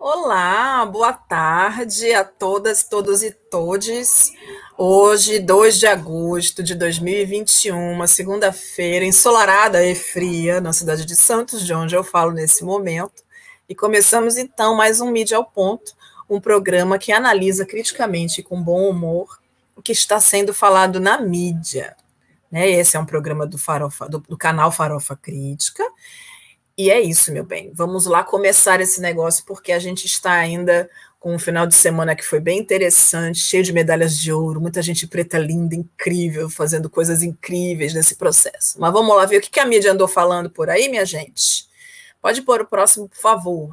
Olá, boa tarde a todas, todos e todes. Hoje, 2 de agosto de 2021, uma segunda-feira ensolarada e fria na cidade de Santos, de onde eu falo nesse momento. E começamos então mais um Mídia ao Ponto, um programa que analisa criticamente e com bom humor o que está sendo falado na mídia. Né? Esse é um programa do, Farofa, do, do canal Farofa Crítica e é isso, meu bem. Vamos lá começar esse negócio, porque a gente está ainda com um final de semana que foi bem interessante, cheio de medalhas de ouro, muita gente preta linda, incrível, fazendo coisas incríveis nesse processo. Mas vamos lá ver o que a mídia andou falando por aí, minha gente. Pode pôr o próximo, por favor.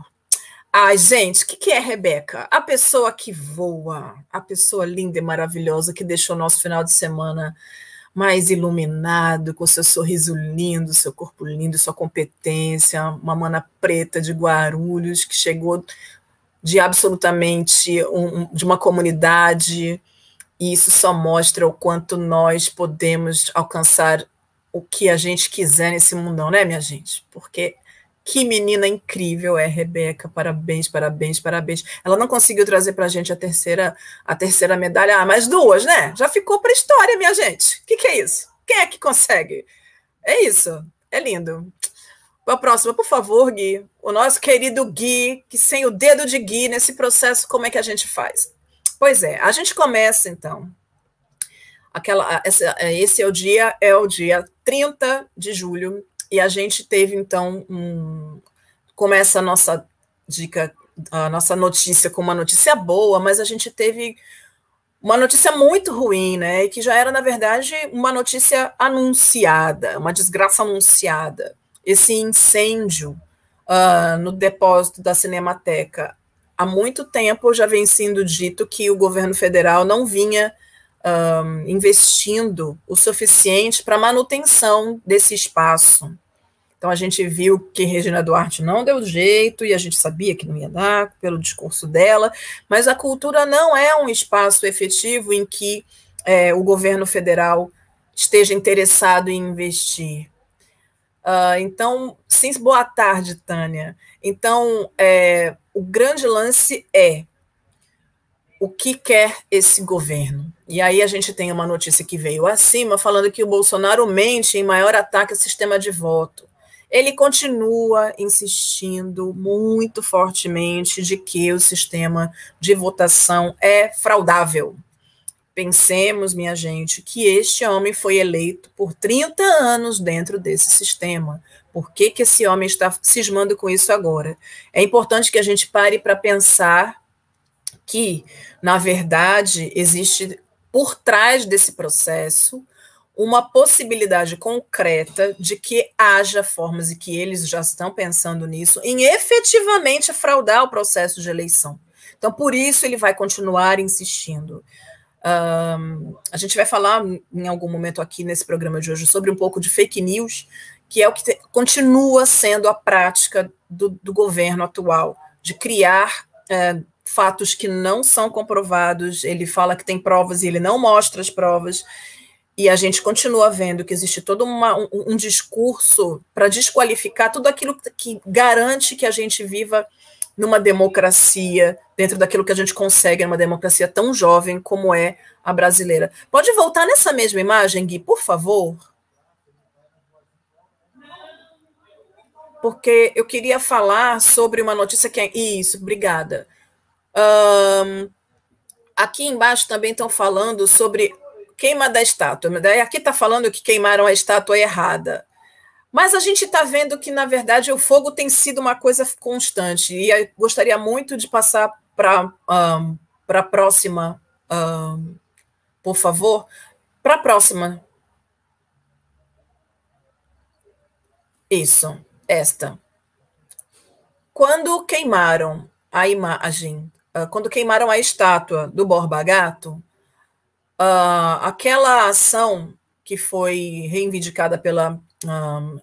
Ai, gente, o que, que é Rebeca? A pessoa que voa, a pessoa linda e maravilhosa que deixou nosso final de semana mais iluminado, com seu sorriso lindo, seu corpo lindo, sua competência, uma mana preta de Guarulhos que chegou de absolutamente um, de uma comunidade e isso só mostra o quanto nós podemos alcançar o que a gente quiser nesse mundão, né, minha gente? Porque que menina incrível é Rebeca, parabéns, parabéns, parabéns. Ela não conseguiu trazer para a gente a terceira, a terceira medalha, ah, mas duas, né? Já ficou para história, minha gente. O que, que é isso? Quem é que consegue? É isso, é lindo. A próxima, por favor, Gui. O nosso querido Gui, que sem o dedo de Gui nesse processo, como é que a gente faz? Pois é, a gente começa então. Aquela, essa, esse é o dia, é o dia 30 de julho e a gente teve, então, um, começa a nossa dica, a nossa notícia com uma notícia boa, mas a gente teve uma notícia muito ruim, né? E que já era, na verdade, uma notícia anunciada, uma desgraça anunciada. Esse incêndio uh, no depósito da Cinemateca. Há muito tempo já vem sendo dito que o governo federal não vinha um, investindo o suficiente para manutenção desse espaço. Então a gente viu que Regina Duarte não deu jeito e a gente sabia que não ia dar pelo discurso dela, mas a cultura não é um espaço efetivo em que é, o governo federal esteja interessado em investir. Uh, então, sim, boa tarde, Tânia. Então, é, o grande lance é o que quer esse governo. E aí a gente tem uma notícia que veio acima falando que o Bolsonaro mente em maior ataque ao sistema de voto. Ele continua insistindo muito fortemente de que o sistema de votação é fraudável. Pensemos, minha gente, que este homem foi eleito por 30 anos dentro desse sistema. Por que, que esse homem está cismando com isso agora? É importante que a gente pare para pensar que, na verdade, existe por trás desse processo uma possibilidade concreta de que haja formas e que eles já estão pensando nisso em efetivamente fraudar o processo de eleição. Então, por isso ele vai continuar insistindo. Um, a gente vai falar em algum momento aqui nesse programa de hoje sobre um pouco de fake news, que é o que te, continua sendo a prática do, do governo atual, de criar é, fatos que não são comprovados, ele fala que tem provas e ele não mostra as provas, e a gente continua vendo que existe todo uma, um, um discurso para desqualificar tudo aquilo que garante que a gente viva numa democracia, dentro daquilo que a gente consegue numa democracia tão jovem como é a brasileira. Pode voltar nessa mesma imagem, Gui, por favor? Porque eu queria falar sobre uma notícia que é. Isso, obrigada. Um, aqui embaixo também estão falando sobre queima da estátua. Daí aqui está falando que queimaram a estátua errada. Mas a gente está vendo que, na verdade, o fogo tem sido uma coisa constante. E eu gostaria muito de passar para um, a próxima, um, por favor. Para a próxima. Isso, esta. Quando queimaram a imagem ah, quando queimaram a estátua do Borba Gato, uh, aquela ação que foi reivindicada pela um,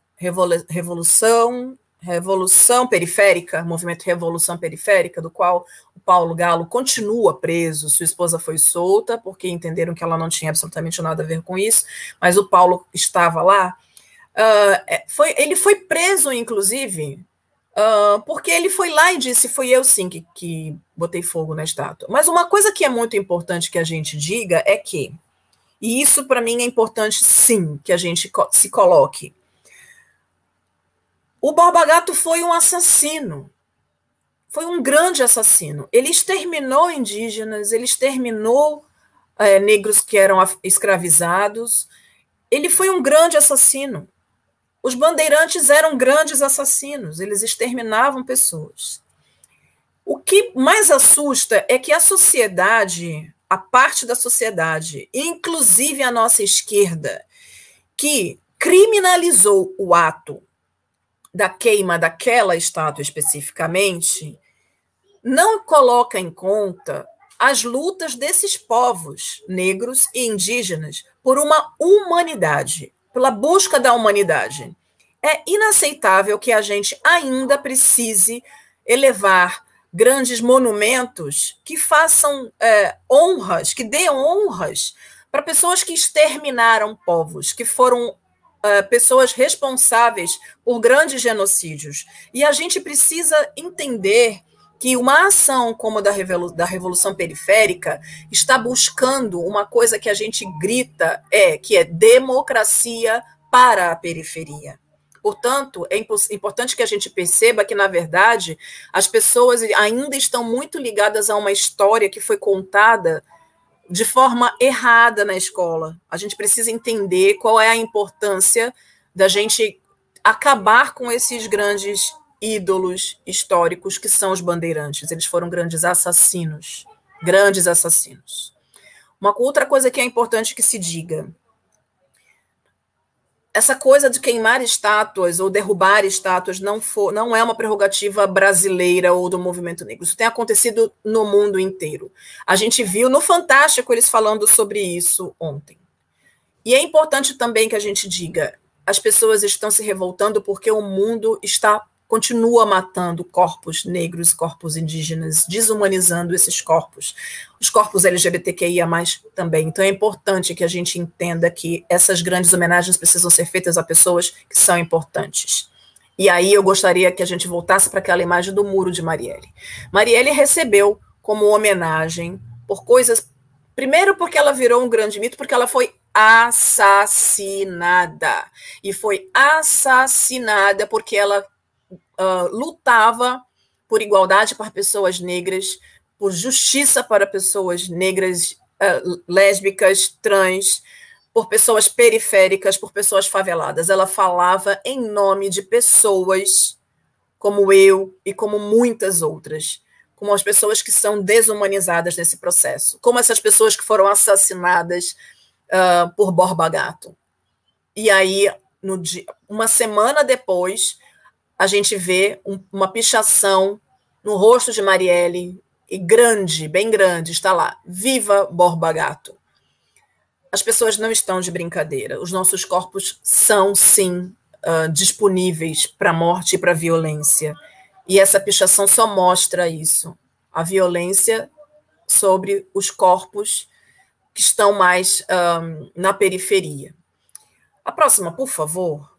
Revolução Revolução Periférica, Movimento Revolução Periférica, do qual o Paulo Galo continua preso, sua esposa foi solta, porque entenderam que ela não tinha absolutamente nada a ver com isso, mas o Paulo estava lá. Uh, foi, ele foi preso, inclusive, Uh, porque ele foi lá e disse: Foi eu sim que, que botei fogo na estátua. Mas uma coisa que é muito importante que a gente diga é que, e isso para mim é importante sim que a gente se coloque. O Borba Gato foi um assassino. Foi um grande assassino. Ele exterminou indígenas, ele exterminou é, negros que eram escravizados. Ele foi um grande assassino. Os bandeirantes eram grandes assassinos, eles exterminavam pessoas. O que mais assusta é que a sociedade, a parte da sociedade, inclusive a nossa esquerda, que criminalizou o ato da queima daquela estátua especificamente, não coloca em conta as lutas desses povos negros e indígenas por uma humanidade, pela busca da humanidade. É inaceitável que a gente ainda precise elevar grandes monumentos que façam é, honras, que dêem honras para pessoas que exterminaram povos, que foram é, pessoas responsáveis por grandes genocídios. E a gente precisa entender que uma ação como a da, da Revolução Periférica está buscando uma coisa que a gente grita, é que é democracia para a periferia. Portanto, é importante que a gente perceba que, na verdade, as pessoas ainda estão muito ligadas a uma história que foi contada de forma errada na escola. A gente precisa entender qual é a importância da gente acabar com esses grandes ídolos históricos que são os bandeirantes. Eles foram grandes assassinos, grandes assassinos. Uma outra coisa que é importante que se diga: essa coisa de queimar estátuas ou derrubar estátuas não, for, não é uma prerrogativa brasileira ou do movimento negro. Isso tem acontecido no mundo inteiro. A gente viu no Fantástico eles falando sobre isso ontem. E é importante também que a gente diga: as pessoas estão se revoltando porque o mundo está continua matando corpos negros, corpos indígenas, desumanizando esses corpos. Os corpos LGBTQIA também. Então é importante que a gente entenda que essas grandes homenagens precisam ser feitas a pessoas que são importantes. E aí eu gostaria que a gente voltasse para aquela imagem do muro de Marielle. Marielle recebeu como homenagem por coisas. Primeiro, porque ela virou um grande mito, porque ela foi assassinada. E foi assassinada porque ela lutava por igualdade para pessoas negras, por justiça para pessoas negras, uh, lésbicas, trans, por pessoas periféricas, por pessoas faveladas. Ela falava em nome de pessoas como eu e como muitas outras, como as pessoas que são desumanizadas nesse processo, como essas pessoas que foram assassinadas uh, por Borba Gato. E aí, dia, uma semana depois, a gente vê um, uma pichação no rosto de Marielle, e grande, bem grande, está lá, viva Borba Gato. As pessoas não estão de brincadeira, os nossos corpos são, sim, uh, disponíveis para a morte e para a violência. E essa pichação só mostra isso, a violência sobre os corpos que estão mais um, ah, na periferia. A próxima, por favor.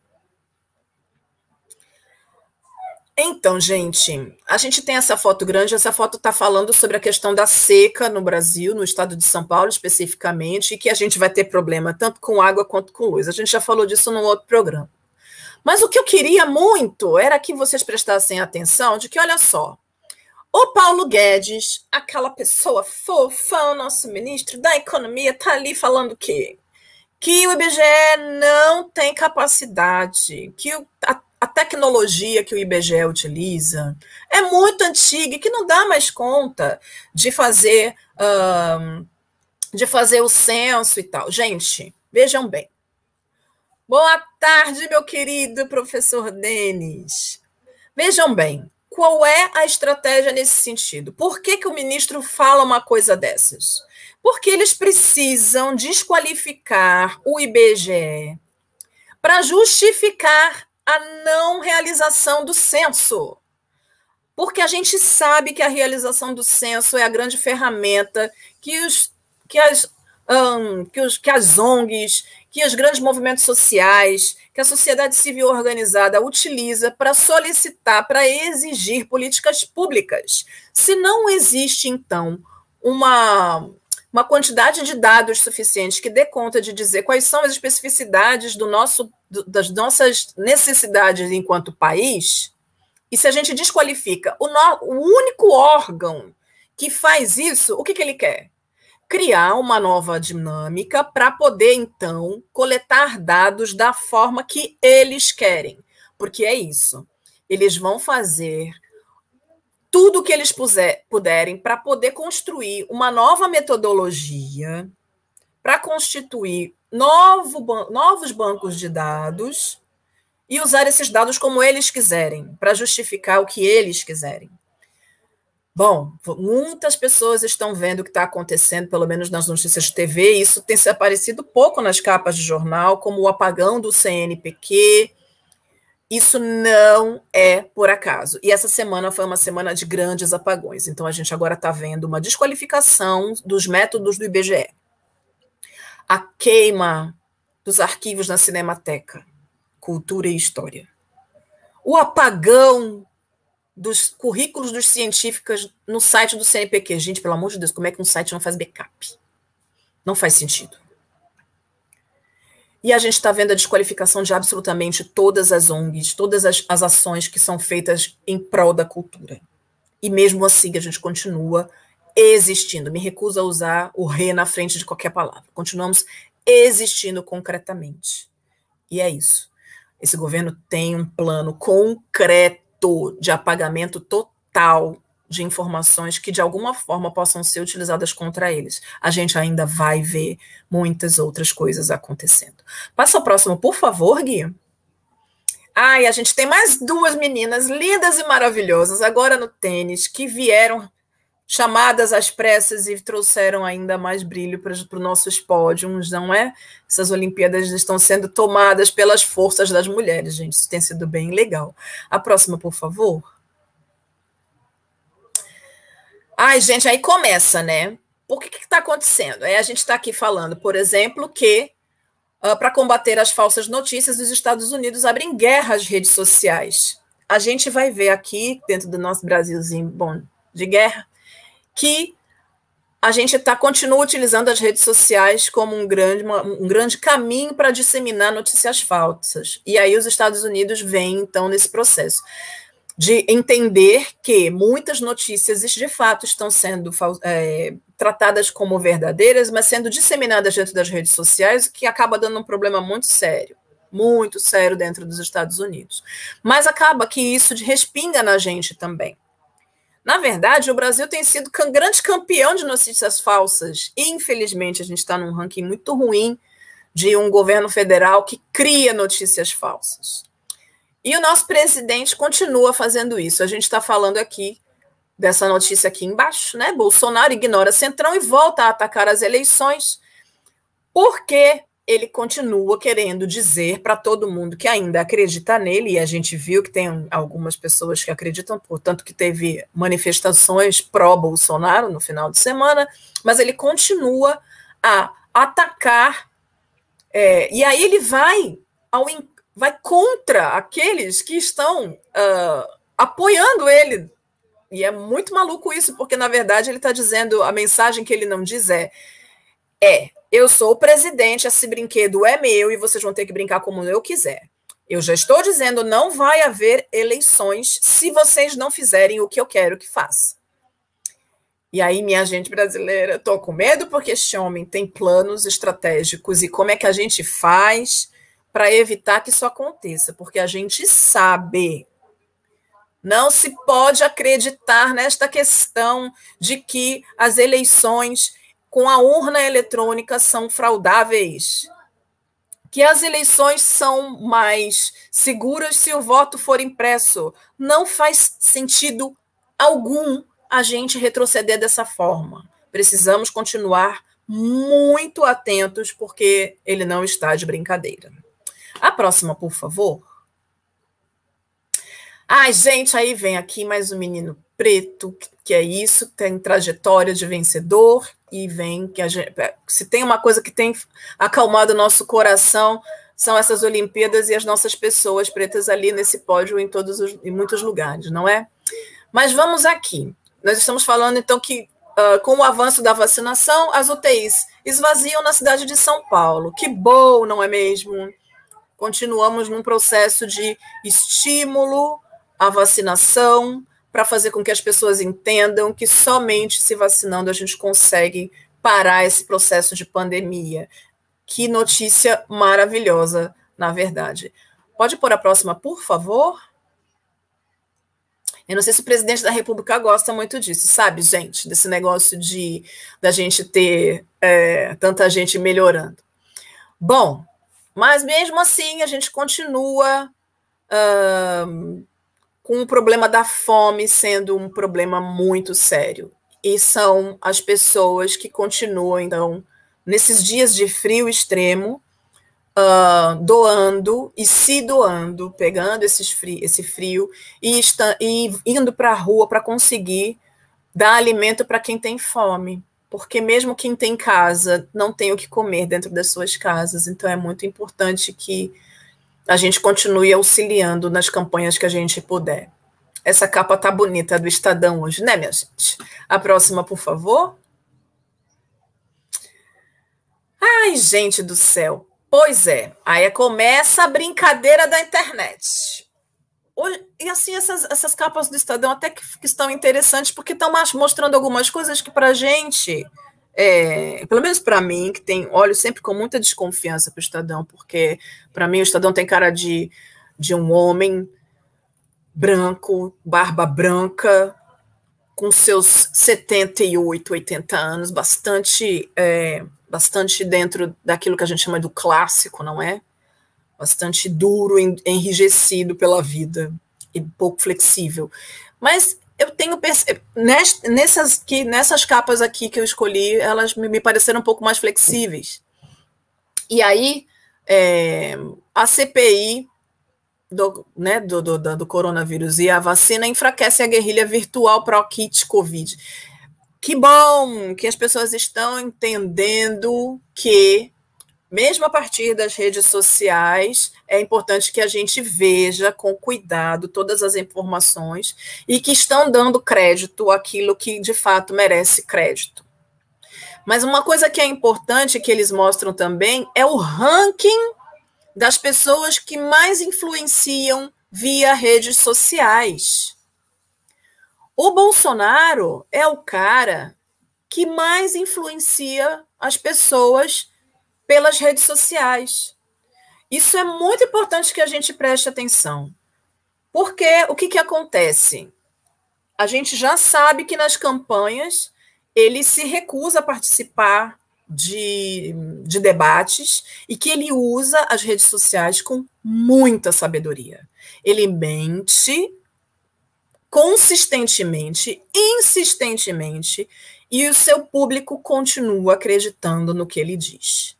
Então, gente, a gente tem essa foto grande. Essa foto está falando sobre a questão da seca no Brasil, no estado de São Paulo especificamente, e que a gente vai ter problema tanto com água quanto com luz. A gente já falou disso num outro programa. Mas o que eu queria muito era que vocês prestassem atenção de que, olha só, o Paulo Guedes, aquela pessoa fofa, o nosso ministro da Economia, está ali falando o quê? Que o IBGE não tem capacidade, que o, a a tecnologia que o IBGE utiliza é muito antiga e que não dá mais conta de fazer de fazer o censo e tal. Gente, vejam bem. Boa tarde, meu querido professor Denis. Vejam bem, qual é a estratégia nesse sentido? Por que, que o ministro fala uma coisa dessas? Porque eles precisam desqualificar o IBGE para justificar a não realização do censo. Porque a gente sabe que a realização do censo é a grande ferramenta que, os, que, as, um, que, os, que as ONGs, que os grandes movimentos sociais, que a sociedade civil organizada utiliza para solicitar, para exigir políticas públicas. Se não existe, então, uma, uma quantidade de dados suficientes que dê conta de dizer quais são as especificidades do nosso, do, das nossas necessidades enquanto país, e se a gente desqualifica o, no, o único órgão que faz isso, o que, que ele quer? criar uma nova dinâmica para poder, então, coletar dados da forma que eles querem. Porque é isso. Eles vão fazer tudo o que eles puser, puderem para poder construir uma nova metodologia, para constituir novo, novos bancos de dados e usar esses dados como eles quiserem, para justificar o que eles quiserem. Bom, muitas pessoas estão vendo o que está acontecendo, pelo menos nas notícias de TV, e isso tem se aparecido pouco nas capas de jornal, como o apagão do CNPq. Isso não é por acaso. E essa semana foi uma semana de grandes apagões. Então a gente agora está vendo uma desqualificação dos métodos do IBGE. A queima dos arquivos na Cinemateca, Cultura e História. O apagão dos currículos dos científicos no site do CNPq. Gente, pelo amor de Deus, como é que um site não faz backup? Não faz sentido. E a gente está vendo a desqualificação de absolutamente todas as ONGs, todas as, as ações que são feitas em prol da cultura. E mesmo assim a gente continua existindo. Me recuso a usar o re na frente de qualquer palavra. Continuamos existindo concretamente. E é isso. Esse governo tem um plano concreto de apagamento total de informações que de alguma forma possam ser utilizadas contra eles. A gente ainda vai ver muitas outras coisas acontecendo. Passa ao próximo, por favor, Gui. Ai, a gente tem mais duas meninas lindas e maravilhosas agora no tênis que vieram chamadas às pressas e trouxeram ainda mais brilho para, para os nossos pódios, não é? Essas Olimpíadas estão sendo tomadas pelas forças das mulheres, gente. Isso tem sido bem legal. A próxima, por favor. Ai, gente, aí começa, né? Por que está acontecendo? É, a gente está aqui falando, por exemplo, que uh, para combater as falsas notícias, os Estados Unidos abrem guerra às redes sociais. A gente vai ver aqui, dentro do nosso Brasilzinho bom de guerra, que a gente tá, continua utilizando as redes sociais como um grande, uma, um grande caminho para disseminar notícias falsas. E aí os Estados Unidos vêm, então, nesse processo de entender que muitas notícias de fato estão sendo é, tratadas como verdadeiras, mas sendo disseminadas dentro das redes sociais, o que acaba dando um problema muito sério, muito sério dentro dos Estados Unidos. Mas acaba que isso respinga na gente também. Na verdade, o Brasil tem sido grande campeão de notícias falsas. E, infelizmente, a gente está num ranking muito ruim de um governo federal que cria notícias falsas. E o nosso presidente continua fazendo isso. A gente está falando aqui dessa notícia aqui embaixo, né? Bolsonaro ignora Centrão e volta a atacar as eleições. Porque ele continua querendo dizer para todo mundo que ainda acredita nele, e a gente viu que tem algumas pessoas que acreditam, portanto, que teve manifestações pró-Bolsonaro no final de semana, mas ele continua a atacar, é, e aí ele vai, ao, vai contra aqueles que estão uh, apoiando ele. E é muito maluco isso, porque na verdade ele está dizendo, a mensagem que ele não diz é, é eu sou o presidente, esse brinquedo é meu e vocês vão ter que brincar como eu quiser. Eu já estou dizendo, não vai haver eleições se vocês não fizerem o que eu quero que faça. E aí, minha gente brasileira, estou com medo porque este homem tem planos estratégicos e como é que a gente faz para evitar que isso aconteça? Porque a gente sabe, não se pode acreditar nesta questão de que as eleições com a urna eletrônica são fraudáveis. Que as eleições são mais seguras se o voto for impresso. Não faz sentido algum a gente retroceder dessa forma. Precisamos continuar muito atentos, porque ele não está de brincadeira. A próxima, por favor. Ai, gente, aí vem aqui mais um menino preto, que é isso, tem trajetória de vencedor e vem que a gente, é, se tem uma coisa que tem acalmado o nosso coração são essas Olimpíadas e as nossas pessoas pretas ali nesse pódio em todos os, em muitos lugares, não é? Mas vamos aqui. Nós estamos falando então que uh, com o avanço da vacinação, as UTIs esvaziam na cidade de São Paulo. Que bom, não é mesmo? Continuamos num processo de estímulo à vacinação, para fazer com que as pessoas entendam que somente se vacinando a gente consegue parar esse processo de pandemia. Que notícia maravilhosa, na verdade. Pode pôr a próxima, por favor? Eu não sei se o presidente da República gosta muito disso, sabe, gente? Desse negócio de da gente ter é, tanta gente melhorando. Bom, mas mesmo assim a gente continua uh, com o problema da fome sendo um problema muito sério. E são as pessoas que continuam, então, nesses dias de frio extremo, uh, doando e se doando, pegando esses frio, esse frio e, está, e indo para a rua para conseguir dar alimento para quem tem fome. Porque mesmo quem tem casa não tem o que comer dentro das suas casas. Então é muito importante que a gente continue auxiliando nas campanhas que a gente puder. Essa capa tá bonita do Estadão hoje, né, minha gente? A próxima, por favor. Ai, gente do céu. Pois é, aí começa a brincadeira da internet. E assim, essas, essas capas do Estadão até que, que estão interessantes, porque estão mostrando algumas coisas que para a gente é, pelo menos para mim, que tem olho sempre com muita desconfiança para o Estadão, porque para mim o Estadão tem cara de, de um homem branco, barba branca, com seus 78, 80 anos, bastante, é, bastante dentro daquilo que a gente chama do clássico, não é? Bastante duro, enrijecido pela vida e pouco flexível. Mas eu tenho nessas que nessas capas aqui que eu escolhi, elas me, pareceram um pouco mais flexíveis. E aí é, a CPI do, né, do, do, do, coronavírus e a vacina enfraquece a guerrilha virtual para o kit Covid. Que bom que as pessoas estão entendendo que mesmo a partir das redes sociais, é importante que a gente veja com cuidado todas as informações e que estão dando crédito àquilo que de fato merece crédito. Mas uma coisa que é importante que eles mostram também é o ranking das pessoas que mais influenciam via redes sociais. O Bolsonaro é o cara que mais influencia as pessoas pelas redes sociais. Isso é muito importante que a gente preste atenção. Porque o que, que acontece? A gente já sabe que nas campanhas ele se recusa a participar de, de debates e que ele usa as redes sociais com muita sabedoria. Ele mente consistentemente, insistentemente, e o seu público continua acreditando no que ele diz.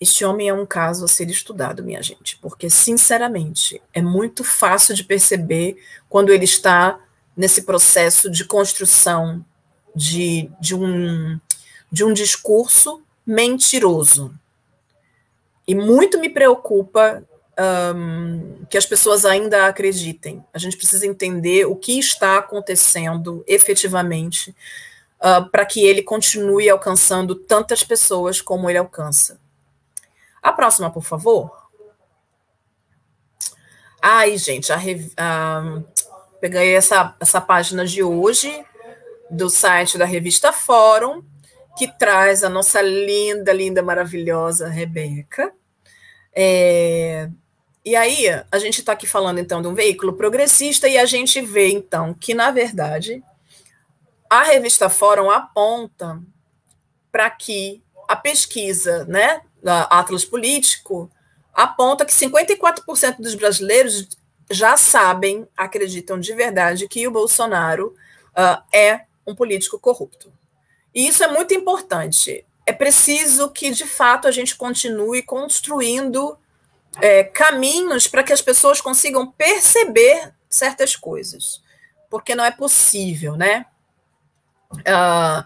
Este homem é um caso a ser estudado, minha gente, porque, sinceramente, é muito fácil de perceber quando ele está nesse processo de construção de, de, um, de um discurso mentiroso. E muito me preocupa um, que as pessoas ainda acreditem. A gente precisa entender o que está acontecendo efetivamente uh, para que ele continue alcançando tantas pessoas como ele alcança. A próxima, por favor. Ai, gente, a, a, peguei essa, essa página de hoje do site da revista Fórum, que traz a nossa linda, linda, maravilhosa Rebeca. É, e aí, a gente está aqui falando, então, de um veículo progressista, e a gente vê, então, que, na verdade, a revista Fórum aponta para que a pesquisa né, da Atlas Político aponta que 54% dos brasileiros já sabem, acreditam de verdade que o Bolsonaro uh, é um político corrupto. E isso é muito importante. É preciso que, de fato, a gente continue construindo é, caminhos para que as pessoas consigam perceber certas coisas. porque não é possível, né? Uh,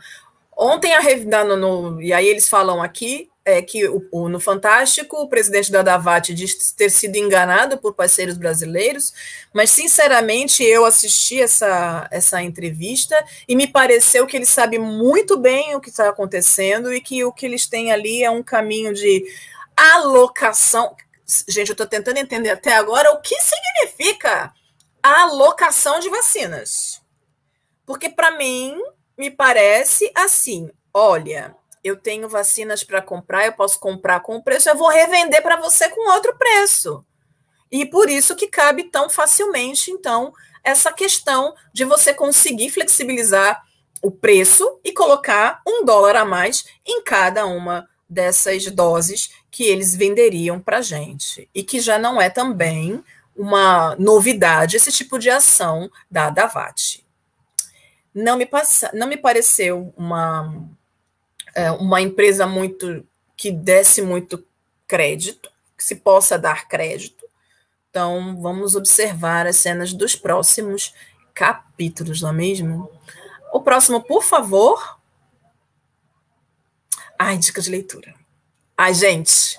ontem, a, no, no, e aí eles falam aqui, é que o, o, no Fantástico o presidente da Davat diz ter sido enganado por parceiros brasileiros, mas sinceramente eu assisti essa, essa entrevista e me pareceu que ele sabe muito bem o que está acontecendo e que o que eles têm ali é um caminho de alocação. Gente, eu estou tentando entender até agora o que significa alocação de vacinas. Porque para mim me parece assim, olha, eu tenho vacinas para comprar, eu posso comprar com preço, eu vou revender para você com outro preço. E por isso que cabe tão facilmente, então, essa questão de você conseguir flexibilizar o preço e colocar um dólar a mais em cada uma dessas doses que eles venderiam para gente. E que já não é também uma novidade esse tipo de ação da Davat. Não me, passa, não me pareceu uma é, uma empresa muito que desse muito crédito, que se possa dar crédito. Então, vamos observar as cenas dos próximos capítulos, não é mesmo? O próximo, por favor. Ai, dica de leitura. Ai, gente,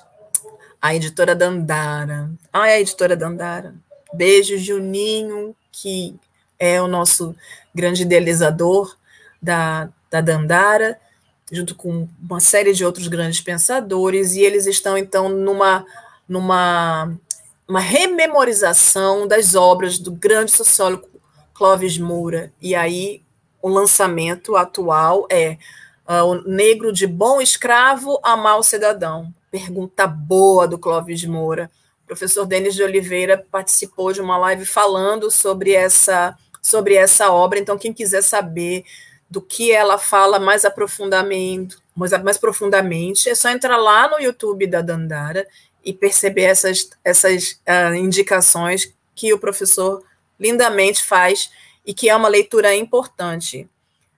a editora Dandara. Ai, a editora Dandara. Beijo, Juninho, que é o nosso grande idealizador da, da Dandara junto com uma série de outros grandes pensadores, e eles estão, então, numa, numa uma rememorização das obras do grande sociólogo Clóvis Moura. E aí, o lançamento atual é uh, O Negro de Bom Escravo a Mal Cidadão. Pergunta boa do Clóvis Moura. O professor Denis de Oliveira participou de uma live falando sobre essa, sobre essa obra, então, quem quiser saber do que ela fala mais aprofundamento, mais, mais profundamente, é só entrar lá no YouTube da Dandara e perceber essas, essas uh, indicações que o professor lindamente faz e que é uma leitura importante.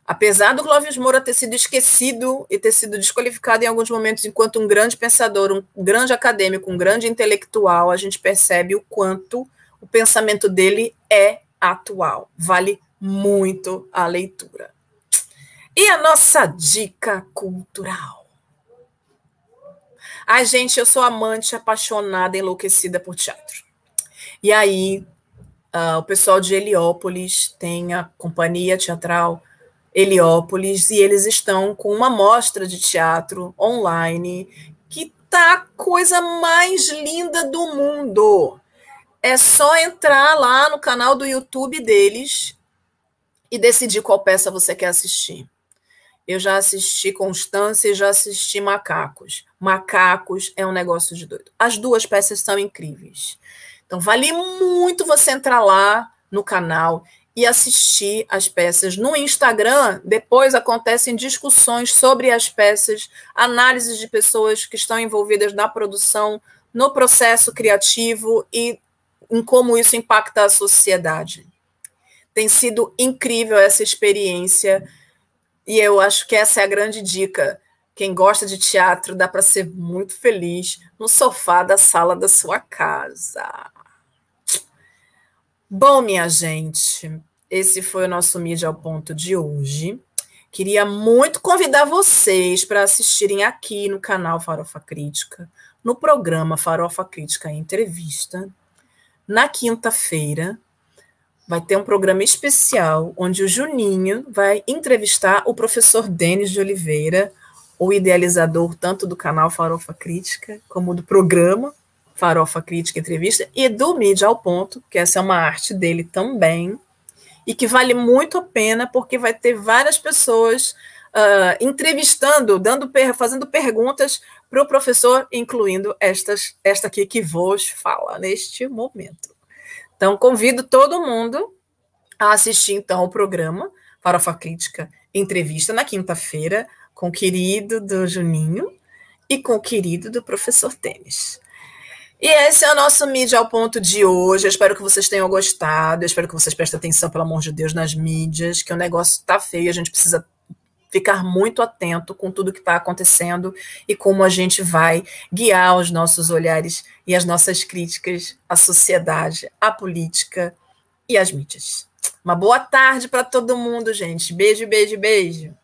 Apesar do Clóvis Moura ter sido esquecido e ter sido desqualificado em alguns momentos enquanto um grande pensador, um grande acadêmico, um grande intelectual, a gente percebe o quanto o pensamento dele é atual. Vale muito a leitura. E a nossa dica cultural? Ai, gente, eu sou amante, apaixonada, enlouquecida por teatro. E aí, uh, o pessoal de Heliópolis tem a companhia teatral Heliópolis e eles estão com uma mostra de teatro online que tá a coisa mais linda do mundo. É só entrar lá no canal do YouTube deles e decidir qual peça você quer assistir. Eu já assisti Constância e já assisti Macacos. Macacos é um negócio de doido. As duas peças são incríveis. Então, vale muito você entrar lá no canal e assistir as peças. No Instagram, depois acontecem discussões sobre as peças, análises de pessoas que estão envolvidas na produção, no processo criativo e em como isso impacta a sociedade. Tem sido incrível essa experiência e eu acho que essa é a grande dica. Quem gosta de teatro dá para ser muito feliz no sofá da sala da sua casa. Bom, minha gente, esse foi o nosso Mídia ao Ponto de hoje. Queria muito convidar vocês para assistirem aqui no canal Farofa Crítica, no programa Farofa Crítica Entrevista, na quinta-feira, vai ter um programa especial onde o Juninho vai entrevistar o professor Denis de Oliveira, o idealizador tanto do canal Farofa Crítica como do programa Farofa Crítica Entrevista e do Mídia ao Ponto, que essa é uma arte dele também, e que vale muito a pena porque vai ter várias pessoas uh, entrevistando, dando, fazendo perguntas para o professor, incluindo estas, esta aqui que vos fala neste momento. Então, convido todo mundo a assistir, então, o programa Farofa Crítica Entrevista na quinta-feira com o querido do Juninho e com o querido do professor Tênis. E esse é o nosso mídia ao ponto de hoje. Eu espero que vocês tenham gostado. Eu espero que vocês prestem atenção, pelo amor de Deus, nas mídias, que o negócio tá feio. A gente precisa ficar muito atento com tudo que está acontecendo e como a gente vai guiar os nossos olhares e as nossas críticas à sociedade, à política e às mídias. Uma boa tarde para todo mundo, gente. Beijo, beijo, beijo.